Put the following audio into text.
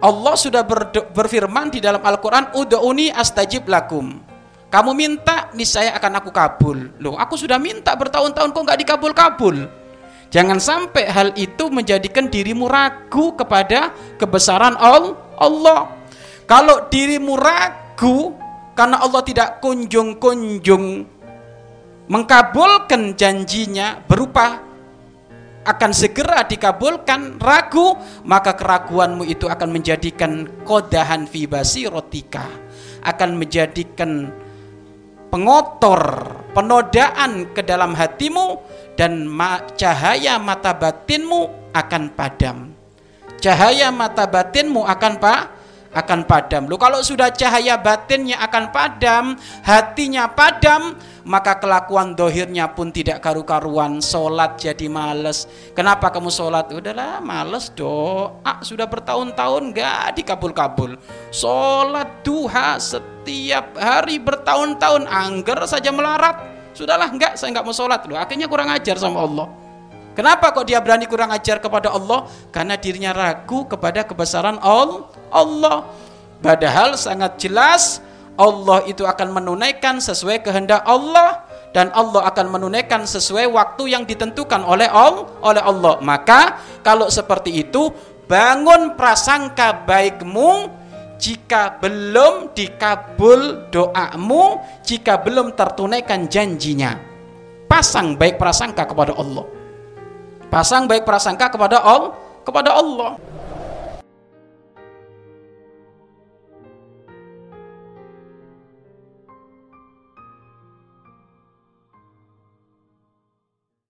Allah sudah berfirman di dalam Al-Quran Udu'uni astajib lakum. Kamu minta, niscaya akan aku kabul. Loh, aku sudah minta bertahun-tahun kok nggak dikabul-kabul? Jangan sampai hal itu menjadikan dirimu ragu kepada kebesaran Allah. Kalau dirimu ragu karena Allah tidak kunjung-kunjung mengkabulkan janjinya berupa akan segera dikabulkan ragu maka keraguanmu itu akan menjadikan kodahan fibasi rotika akan menjadikan pengotor penodaan ke dalam hatimu dan cahaya mata batinmu akan padam cahaya mata batinmu akan pak akan padam. Lo kalau sudah cahaya batinnya akan padam, hatinya padam, maka kelakuan dohirnya pun tidak karu-karuan. Sholat jadi males. Kenapa kamu sholat? Udahlah males doa. Sudah bertahun-tahun gak dikabul-kabul. Sholat duha setiap hari bertahun-tahun. Angger saja melarat. Sudahlah enggak, saya enggak mau sholat. Loh, akhirnya kurang ajar sama Allah. Kenapa kok dia berani kurang ajar kepada Allah? Karena dirinya ragu kepada kebesaran Allah. Padahal sangat jelas Allah itu akan menunaikan sesuai kehendak Allah dan Allah akan menunaikan sesuai waktu yang ditentukan oleh Allah, oleh Allah. Maka kalau seperti itu bangun prasangka baikmu jika belum dikabul doamu, jika belum tertunaikan janjinya. Pasang baik prasangka kepada Allah. Pasang baik prasangka kepada Allah, kepada Allah.